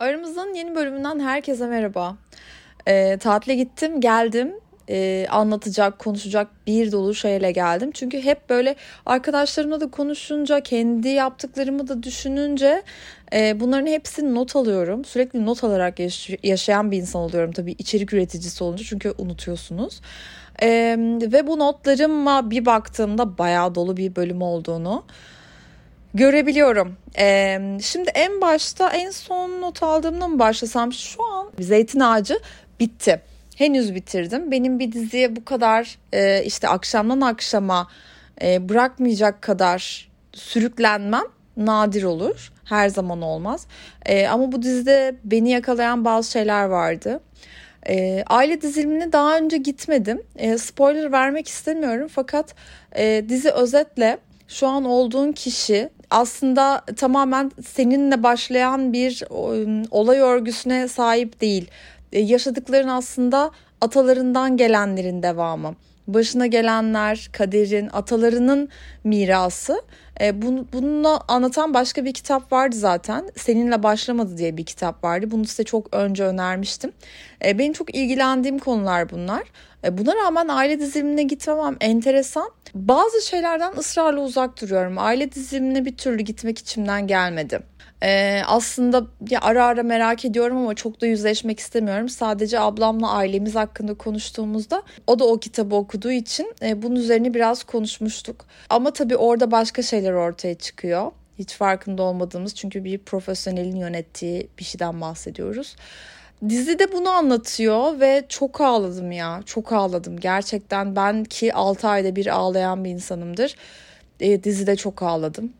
Aramızın yeni bölümünden herkese merhaba. E, tatile gittim, geldim. E, anlatacak, konuşacak bir dolu şeyle geldim. Çünkü hep böyle arkadaşlarımla da konuşunca, kendi yaptıklarımı da düşününce e, bunların hepsini not alıyorum. Sürekli not alarak yaş- yaşayan bir insan oluyorum tabii içerik üreticisi olunca çünkü unutuyorsunuz. E, ve bu notlarıma bir baktığımda bayağı dolu bir bölüm olduğunu görebiliyorum. Ee, şimdi en başta en son not aldığımdan mı başlasam şu an Zeytin Ağacı bitti. Henüz bitirdim. Benim bir diziye bu kadar e, işte akşamdan akşama e, bırakmayacak kadar sürüklenmem nadir olur. Her zaman olmaz. E, ama bu dizide beni yakalayan bazı şeyler vardı. E, aile dizilimine daha önce gitmedim. E, spoiler vermek istemiyorum fakat e, dizi özetle şu an olduğun kişi aslında tamamen seninle başlayan bir olay örgüsüne sahip değil. E, yaşadıkların aslında atalarından gelenlerin devamı. Başına gelenler, kaderin, atalarının mirası. E, bunu, bunu anlatan başka bir kitap vardı zaten. Seninle başlamadı diye bir kitap vardı. Bunu size çok önce önermiştim. E, benim çok ilgilendiğim konular bunlar. E, buna rağmen aile dizilimine gitmemem enteresan. Bazı şeylerden ısrarla uzak duruyorum. Aile dizilimine bir türlü gitmek içimden gelmedi. Ee, aslında ya ara ara merak ediyorum ama çok da yüzleşmek istemiyorum. Sadece ablamla ailemiz hakkında konuştuğumuzda o da o kitabı okuduğu için e, bunun üzerine biraz konuşmuştuk. Ama tabii orada başka şeyler ortaya çıkıyor. Hiç farkında olmadığımız çünkü bir profesyonelin yönettiği bir şeyden bahsediyoruz. Dizi de bunu anlatıyor ve çok ağladım ya. Çok ağladım. Gerçekten ben ki 6 ayda bir ağlayan bir insanımdır. E, dizide çok ağladım.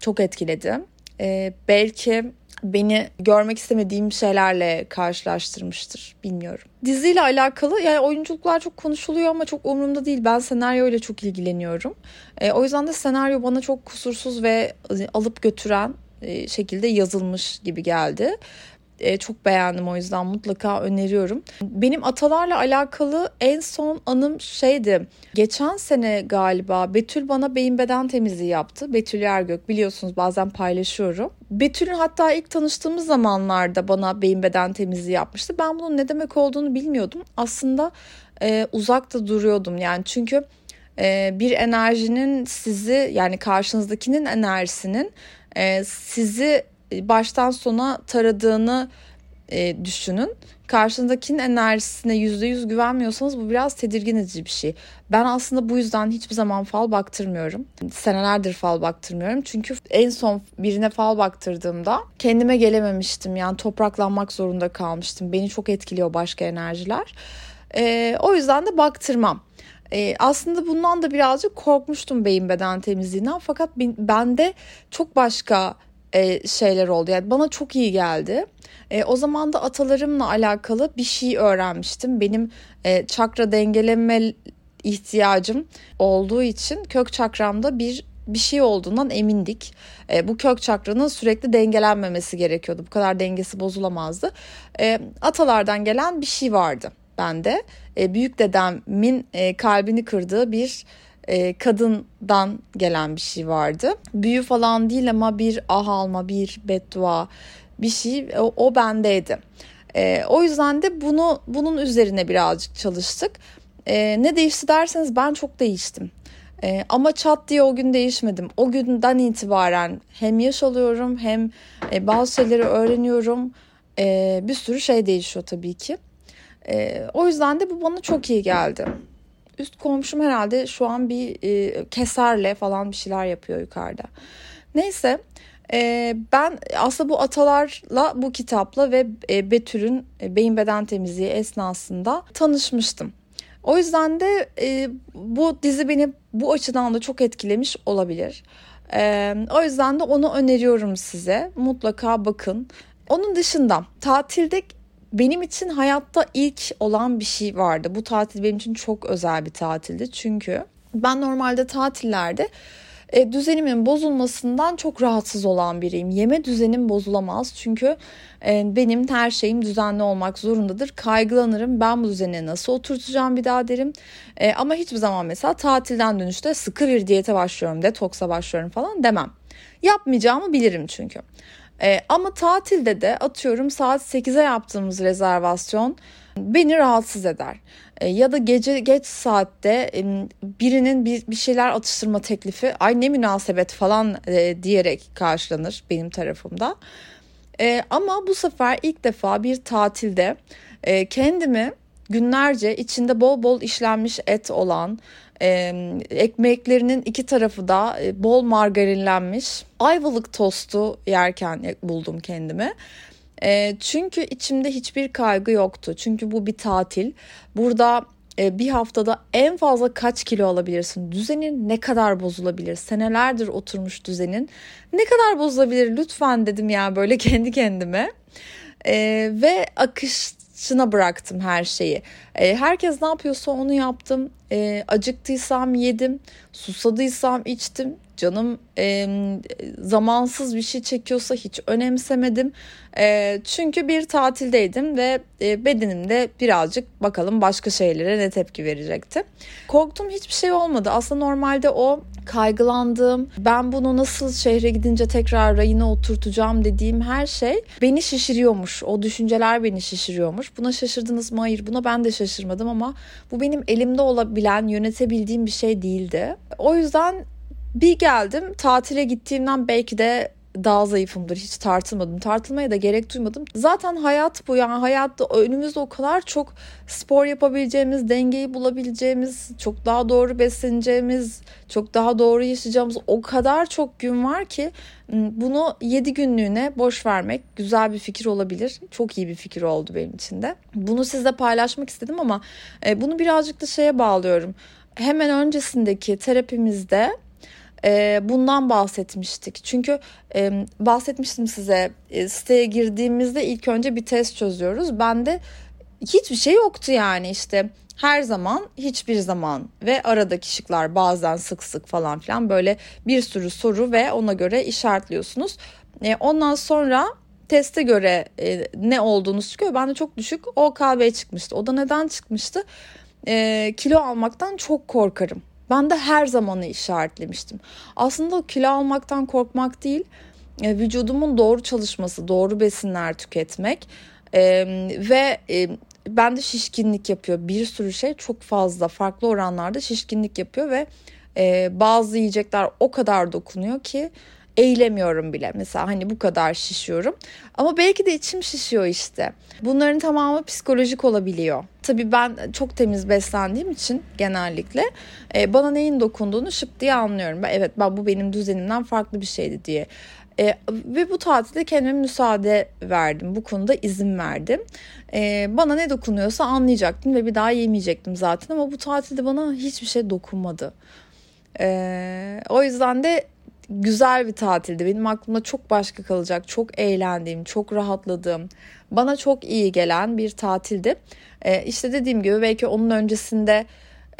Çok etkiledi. E, belki beni görmek istemediğim şeylerle karşılaştırmıştır. Bilmiyorum. Diziyle alakalı yani oyunculuklar çok konuşuluyor ama çok umurumda değil. Ben senaryo ile çok ilgileniyorum. E, o yüzden de senaryo bana çok kusursuz ve alıp götüren e, şekilde yazılmış gibi geldi. E, çok beğendim o yüzden mutlaka öneriyorum. Benim atalarla alakalı en son anım şeydi. Geçen sene galiba Betül bana beyin beden temizliği yaptı. Betül Ergök biliyorsunuz bazen paylaşıyorum. Betül'ün hatta ilk tanıştığımız zamanlarda bana beyin beden temizliği yapmıştı. Ben bunun ne demek olduğunu bilmiyordum. Aslında e, uzakta duruyordum yani çünkü e, bir enerjinin sizi yani karşınızdakinin enerjisinin e, sizi baştan sona taradığını e, düşünün. Karşındakinin enerjisine yüzde yüz güvenmiyorsanız bu biraz tedirgin edici bir şey. Ben aslında bu yüzden hiçbir zaman fal baktırmıyorum. Senelerdir fal baktırmıyorum. Çünkü en son birine fal baktırdığımda kendime gelememiştim. Yani topraklanmak zorunda kalmıştım. Beni çok etkiliyor başka enerjiler. E, o yüzden de baktırmam. E, aslında bundan da birazcık korkmuştum beyin beden temizliğinden. Fakat bende çok başka e, şeyler oldu. Yani bana çok iyi geldi. E, o zaman da atalarımla alakalı bir şey öğrenmiştim. Benim e, çakra dengeleme ihtiyacım olduğu için kök çakramda bir bir şey olduğundan emindik. E, bu kök çakranın sürekli dengelenmemesi gerekiyordu. Bu kadar dengesi bozulamazdı. E, atalardan gelen bir şey vardı bende. E, büyük dedemin e, kalbini kırdığı bir e, kadından gelen bir şey vardı. Büyü falan değil ama bir ah alma, bir beddua bir şey o, o bendeydi. E, o yüzden de bunu bunun üzerine birazcık çalıştık. E, ne değişti derseniz ben çok değiştim. E, ama çat diye o gün değişmedim. O günden itibaren hem yaş alıyorum hem e, bazı şeyleri öğreniyorum. E, bir sürü şey değişiyor tabii ki. E, o yüzden de bu bana çok iyi geldi üst komşum herhalde şu an bir e, keserle falan bir şeyler yapıyor yukarıda. Neyse e, ben aslında bu atalarla bu kitapla ve e, Betül'ün e, beyin beden temizliği esnasında tanışmıştım. O yüzden de e, bu dizi beni bu açıdan da çok etkilemiş olabilir. E, o yüzden de onu öneriyorum size. Mutlaka bakın. Onun dışında tatilde benim için hayatta ilk olan bir şey vardı. Bu tatil benim için çok özel bir tatildi. Çünkü ben normalde tatillerde e, düzenimin bozulmasından çok rahatsız olan biriyim. Yeme düzenim bozulamaz çünkü e, benim her şeyim düzenli olmak zorundadır. Kaygılanırım ben bu düzene nasıl oturtacağım bir daha derim. E, ama hiçbir zaman mesela tatilden dönüşte sıkı bir diyete başlıyorum, detoksa başlıyorum falan demem. Yapmayacağımı bilirim çünkü. E, ama tatilde de atıyorum saat 8'e yaptığımız rezervasyon beni rahatsız eder. E, ya da gece geç saatte e, birinin bir, bir şeyler atıştırma teklifi ay ne münasebet falan e, diyerek karşılanır benim tarafımda. E, ama bu sefer ilk defa bir tatilde e, kendimi günlerce içinde bol bol işlenmiş et olan e, ekmeklerinin iki tarafı da e, bol margarinlenmiş ayvalık tostu yerken buldum kendimi. E, çünkü içimde hiçbir kaygı yoktu. Çünkü bu bir tatil. Burada e, bir haftada en fazla kaç kilo alabilirsin? Düzenin ne kadar bozulabilir? Senelerdir oturmuş düzenin ne kadar bozulabilir? Lütfen dedim ya böyle kendi kendime. E, ve akışına bıraktım her şeyi. E, herkes ne yapıyorsa onu yaptım. E, acıktıysam yedim, susadıysam içtim canım e, zamansız bir şey çekiyorsa hiç önemsemedim. E, çünkü bir tatildeydim ve e, bedenim de birazcık bakalım başka şeylere ne tepki verecekti. Korktum hiçbir şey olmadı. Aslında normalde o kaygılandığım, ben bunu nasıl şehre gidince tekrar rayına oturtacağım dediğim her şey beni şişiriyormuş. O düşünceler beni şişiriyormuş. Buna şaşırdınız mı? Hayır. Buna ben de şaşırmadım ama bu benim elimde olabilen, yönetebildiğim bir şey değildi. O yüzden bir geldim tatile gittiğimden belki de daha zayıfımdır. Hiç tartılmadım. Tartılmaya da gerek duymadım. Zaten hayat bu yani hayatta önümüzde o kadar çok spor yapabileceğimiz, dengeyi bulabileceğimiz, çok daha doğru besleneceğimiz, çok daha doğru yaşayacağımız o kadar çok gün var ki bunu 7 günlüğüne boş vermek güzel bir fikir olabilir. Çok iyi bir fikir oldu benim için de. Bunu sizle paylaşmak istedim ama e, bunu birazcık da şeye bağlıyorum. Hemen öncesindeki terapimizde e, bundan bahsetmiştik. Çünkü bahsetmiştim size e, siteye girdiğimizde ilk önce bir test çözüyoruz. Bende hiçbir şey yoktu yani işte her zaman hiçbir zaman ve aradaki şıklar bazen sık sık falan filan böyle bir sürü soru ve ona göre işaretliyorsunuz. E, ondan sonra teste göre e, ne olduğunuz çıkıyor. Ben de çok düşük OKB çıkmıştı. O da neden çıkmıştı? Kilo almaktan çok korkarım. Ben de her zamanı işaretlemiştim. Aslında o kilo almaktan korkmak değil, e, vücudumun doğru çalışması, doğru besinler tüketmek e, ve e, bende şişkinlik yapıyor. Bir sürü şey çok fazla farklı oranlarda şişkinlik yapıyor ve e, bazı yiyecekler o kadar dokunuyor ki eğilemiyorum bile. Mesela hani bu kadar şişiyorum. Ama belki de içim şişiyor işte. Bunların tamamı psikolojik olabiliyor. Tabii ben çok temiz beslendiğim için genellikle e, bana neyin dokunduğunu şıp diye anlıyorum. Evet ben bu benim düzenimden farklı bir şeydi diye. E, ve bu tatilde kendime müsaade verdim. Bu konuda izin verdim. E, bana ne dokunuyorsa anlayacaktım ve bir daha yemeyecektim zaten. Ama bu tatilde bana hiçbir şey dokunmadı. E, o yüzden de güzel bir tatildi. Benim aklımda çok başka kalacak, çok eğlendiğim, çok rahatladığım, bana çok iyi gelen bir tatildi. Ee, işte dediğim gibi belki onun öncesinde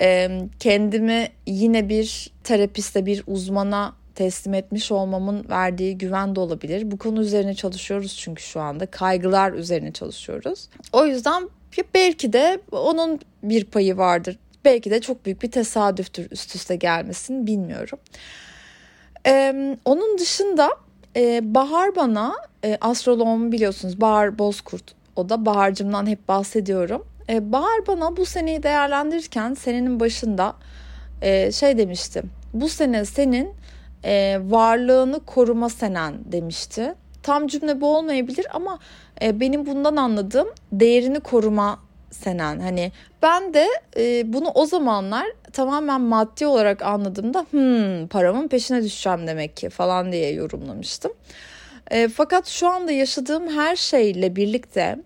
e, kendimi yine bir terapiste, bir uzmana teslim etmiş olmamın verdiği güven de olabilir. Bu konu üzerine çalışıyoruz çünkü şu anda kaygılar üzerine çalışıyoruz. O yüzden belki de onun bir payı vardır. Belki de çok büyük bir tesadüftür üst üste gelmesin bilmiyorum. Ee, onun dışında e, Bahar bana e, astroloğumu biliyorsunuz Bahar Bozkurt o da Bahar'cımdan hep bahsediyorum. E, Bahar bana bu seneyi değerlendirirken senenin başında e, şey demişti. Bu sene senin e, varlığını koruma senen demişti. Tam cümle bu olmayabilir ama e, benim bundan anladığım değerini koruma senen. Hani ben de e, bunu o zamanlar tamamen maddi olarak anladığımda hmm, paramın peşine düşeceğim demek ki falan diye yorumlamıştım. E, fakat şu anda yaşadığım her şeyle birlikte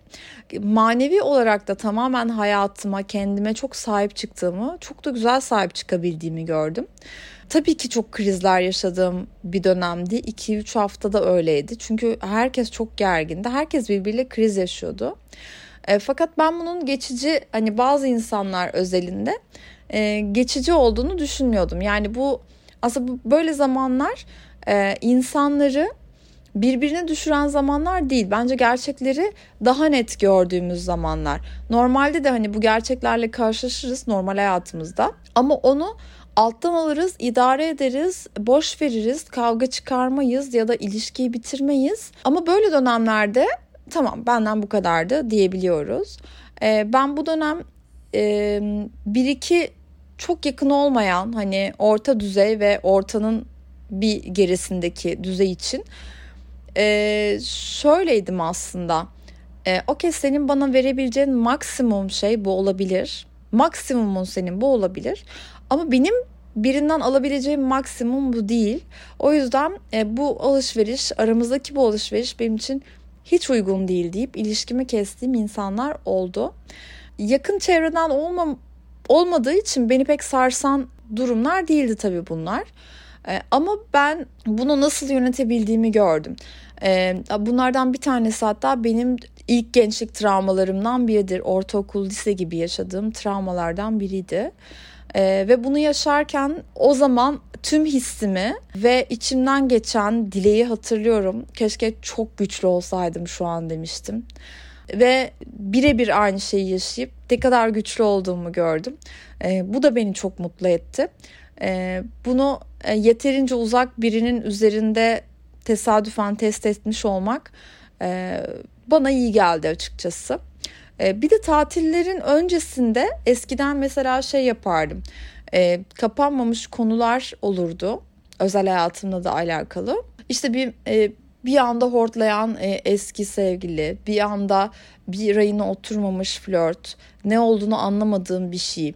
manevi olarak da tamamen hayatıma, kendime çok sahip çıktığımı, çok da güzel sahip çıkabildiğimi gördüm. Tabii ki çok krizler yaşadığım bir dönemdi. 2-3 haftada öyleydi. Çünkü herkes çok gergindi. Herkes birbiriyle kriz yaşıyordu. E, fakat ben bunun geçici hani bazı insanlar özelinde e, geçici olduğunu düşünmüyordum. Yani bu aslında böyle zamanlar e, insanları birbirine düşüren zamanlar değil. Bence gerçekleri daha net gördüğümüz zamanlar. Normalde de hani bu gerçeklerle karşılaşırız normal hayatımızda. Ama onu alttan alırız, idare ederiz, boş veririz, kavga çıkarmayız ya da ilişkiyi bitirmeyiz. Ama böyle dönemlerde tamam benden bu kadardı diyebiliyoruz. Ee, ben bu dönem e, bir iki çok yakın olmayan hani orta düzey ve ortanın bir gerisindeki düzey için e, şöyleydim aslında. E, Okey senin bana verebileceğin maksimum şey bu olabilir. Maksimumun senin bu olabilir. Ama benim birinden alabileceğim maksimum bu değil. O yüzden e, bu alışveriş aramızdaki bu alışveriş benim için hiç uygun değil deyip ilişkimi kestiğim insanlar oldu. Yakın çevreden olmam, olmadığı için beni pek sarsan durumlar değildi tabii bunlar. E, ama ben bunu nasıl yönetebildiğimi gördüm. E, bunlardan bir tanesi hatta benim ilk gençlik travmalarımdan biridir. Ortaokul, lise gibi yaşadığım travmalardan biriydi. E, ve bunu yaşarken o zaman tüm hissimi ve içimden geçen dileği hatırlıyorum. Keşke çok güçlü olsaydım şu an demiştim. Ve birebir aynı şeyi yaşayıp ne kadar güçlü olduğumu gördüm. E, bu da beni çok mutlu etti. E, bunu e, yeterince uzak birinin üzerinde tesadüfen test etmiş olmak e, bana iyi geldi açıkçası. E, bir de tatillerin öncesinde eskiden mesela şey yapardım. E, kapanmamış konular olurdu. Özel hayatımla da alakalı. İşte bir e, bir anda hortlayan e, eski sevgili, bir anda bir rayına oturmamış flört, ne olduğunu anlamadığım bir şey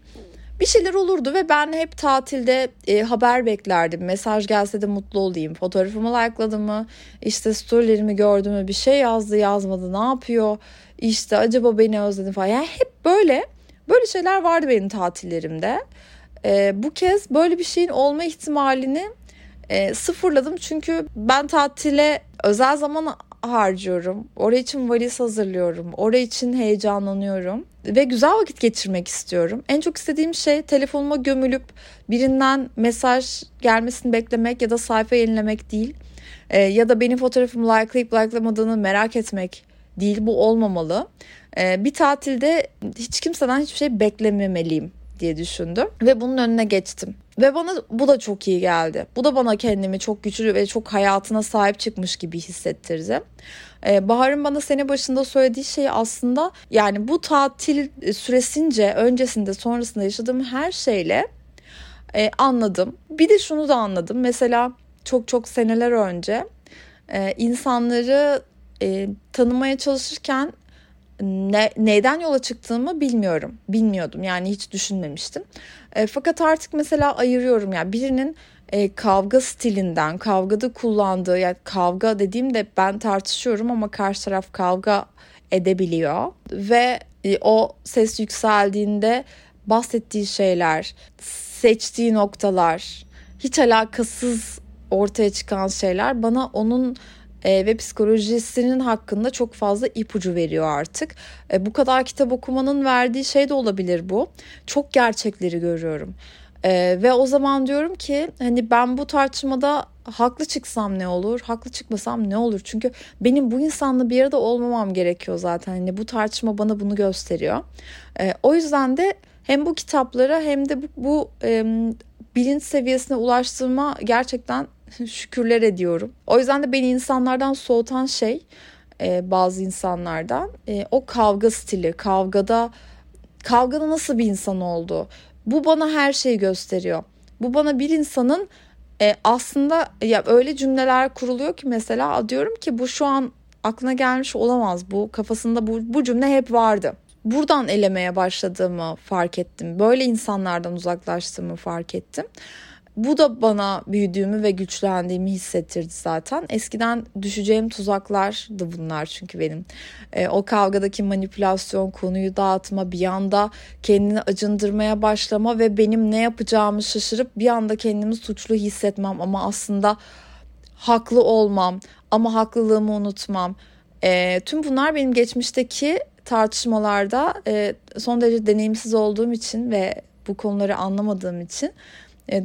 bir şeyler olurdu ve ben hep tatilde e, haber beklerdim. Mesaj gelse de mutlu olayım. Fotoğrafımı likeladı mı? İşte storylerimi gördü mü? Bir şey yazdı yazmadı ne yapıyor? İşte acaba beni özledi falan. Yani hep böyle böyle şeyler vardı benim tatillerimde. E, bu kez böyle bir şeyin olma ihtimalini e, sıfırladım. Çünkü ben tatile özel zaman harcıyorum. Oraya için valiz hazırlıyorum. Oraya için heyecanlanıyorum. Ve güzel vakit geçirmek istiyorum. En çok istediğim şey telefonuma gömülüp birinden mesaj gelmesini beklemek ya da sayfa yenilemek değil. Ee, ya da benim fotoğrafımı likelayıp likelamadığını merak etmek değil. Bu olmamalı. Ee, bir tatilde hiç kimseden hiçbir şey beklememeliyim diye düşündüm ve bunun önüne geçtim. Ve bana bu da çok iyi geldi. Bu da bana kendimi çok güçlü ve çok hayatına sahip çıkmış gibi hissettirdi. Ee, Bahar'ın bana sene başında söylediği şey aslında yani bu tatil süresince öncesinde sonrasında yaşadığım her şeyle e, anladım. Bir de şunu da anladım. Mesela çok çok seneler önce e, insanları e, tanımaya çalışırken ne, neyden yola çıktığımı bilmiyorum. Bilmiyordum yani hiç düşünmemiştim. E, fakat artık mesela ayırıyorum yani birinin e, kavga stilinden, kavgada kullandığı yani kavga dediğimde ben tartışıyorum ama karşı taraf kavga edebiliyor ve e, o ses yükseldiğinde bahsettiği şeyler, seçtiği noktalar, hiç alakasız ortaya çıkan şeyler bana onun e, ve psikolojisinin hakkında çok fazla ipucu veriyor artık. E, bu kadar kitap okumanın verdiği şey de olabilir bu. Çok gerçekleri görüyorum. E, ve o zaman diyorum ki hani ben bu tartışmada haklı çıksam ne olur, haklı çıkmasam ne olur? Çünkü benim bu insanla bir arada olmamam gerekiyor zaten. Hani bu tartışma bana bunu gösteriyor. O yüzden de hem bu kitaplara hem de bu, bu bilinç seviyesine ulaştırma gerçekten şükürler ediyorum. O yüzden de beni insanlardan soğutan şey e, bazı insanlardan e, o kavga stili, kavgada kavgada nasıl bir insan oldu. Bu bana her şeyi gösteriyor. Bu bana bir insanın e, aslında ya öyle cümleler kuruluyor ki mesela diyorum ki bu şu an aklına gelmiş olamaz. Bu kafasında bu, bu cümle hep vardı. Buradan elemeye başladığımı fark ettim. Böyle insanlardan uzaklaştığımı fark ettim. Bu da bana büyüdüğümü ve güçlendiğimi hissettirdi zaten. Eskiden düşeceğim tuzaklardı bunlar çünkü benim. E, o kavgadaki manipülasyon, konuyu dağıtma, bir anda kendini acındırmaya başlama ve benim ne yapacağımı şaşırıp bir anda kendimi suçlu hissetmem ama aslında haklı olmam ama haklılığımı unutmam. E, tüm bunlar benim geçmişteki tartışmalarda e, son derece deneyimsiz olduğum için ve bu konuları anlamadığım için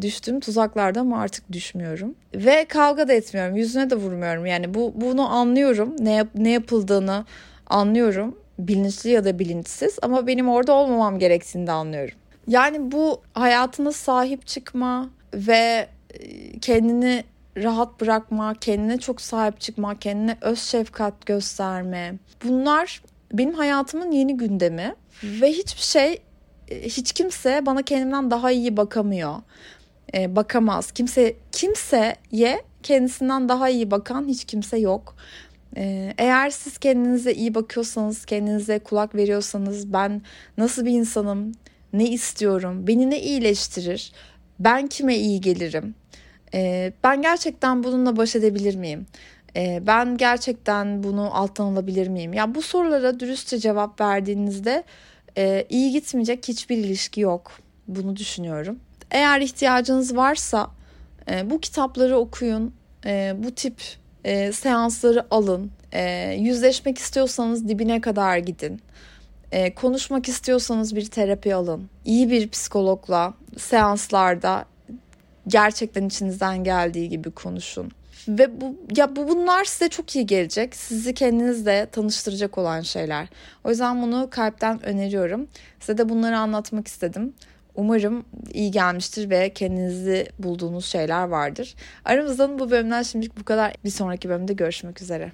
düştüğüm tuzaklarda ama artık düşmüyorum. Ve kavga da etmiyorum. Yüzüne de vurmuyorum. Yani bu bunu anlıyorum. Ne yap, ne yapıldığını anlıyorum. Bilinçli ya da bilinçsiz ama benim orada olmamam gerektiğini de anlıyorum. Yani bu hayatına sahip çıkma ve kendini rahat bırakma, kendine çok sahip çıkma, kendine öz şefkat gösterme. Bunlar benim hayatımın yeni gündemi ve hiçbir şey hiç kimse bana kendimden daha iyi bakamıyor. E, bakamaz. Kimse kimseye kendisinden daha iyi bakan hiç kimse yok. E, eğer siz kendinize iyi bakıyorsanız, kendinize kulak veriyorsanız ben nasıl bir insanım, ne istiyorum, beni ne iyileştirir, ben kime iyi gelirim, e, ben gerçekten bununla baş edebilir miyim? E, ben gerçekten bunu alttan alabilir miyim? Ya bu sorulara dürüstçe cevap verdiğinizde e, iyi gitmeyecek hiçbir ilişki yok. Bunu düşünüyorum. Eğer ihtiyacınız varsa e, bu kitapları okuyun, e, bu tip e, seansları alın. E, yüzleşmek istiyorsanız dibine kadar gidin. E, konuşmak istiyorsanız bir terapi alın. İyi bir psikologla seanslarda gerçekten içinizden geldiği gibi konuşun. Ve bu ya bu bunlar size çok iyi gelecek. Sizi kendinizle tanıştıracak olan şeyler. O yüzden bunu kalpten öneriyorum. Size de bunları anlatmak istedim. Umarım iyi gelmiştir ve kendinizi bulduğunuz şeyler vardır. Aramızdan bu bölümden şimdilik bu kadar. Bir sonraki bölümde görüşmek üzere.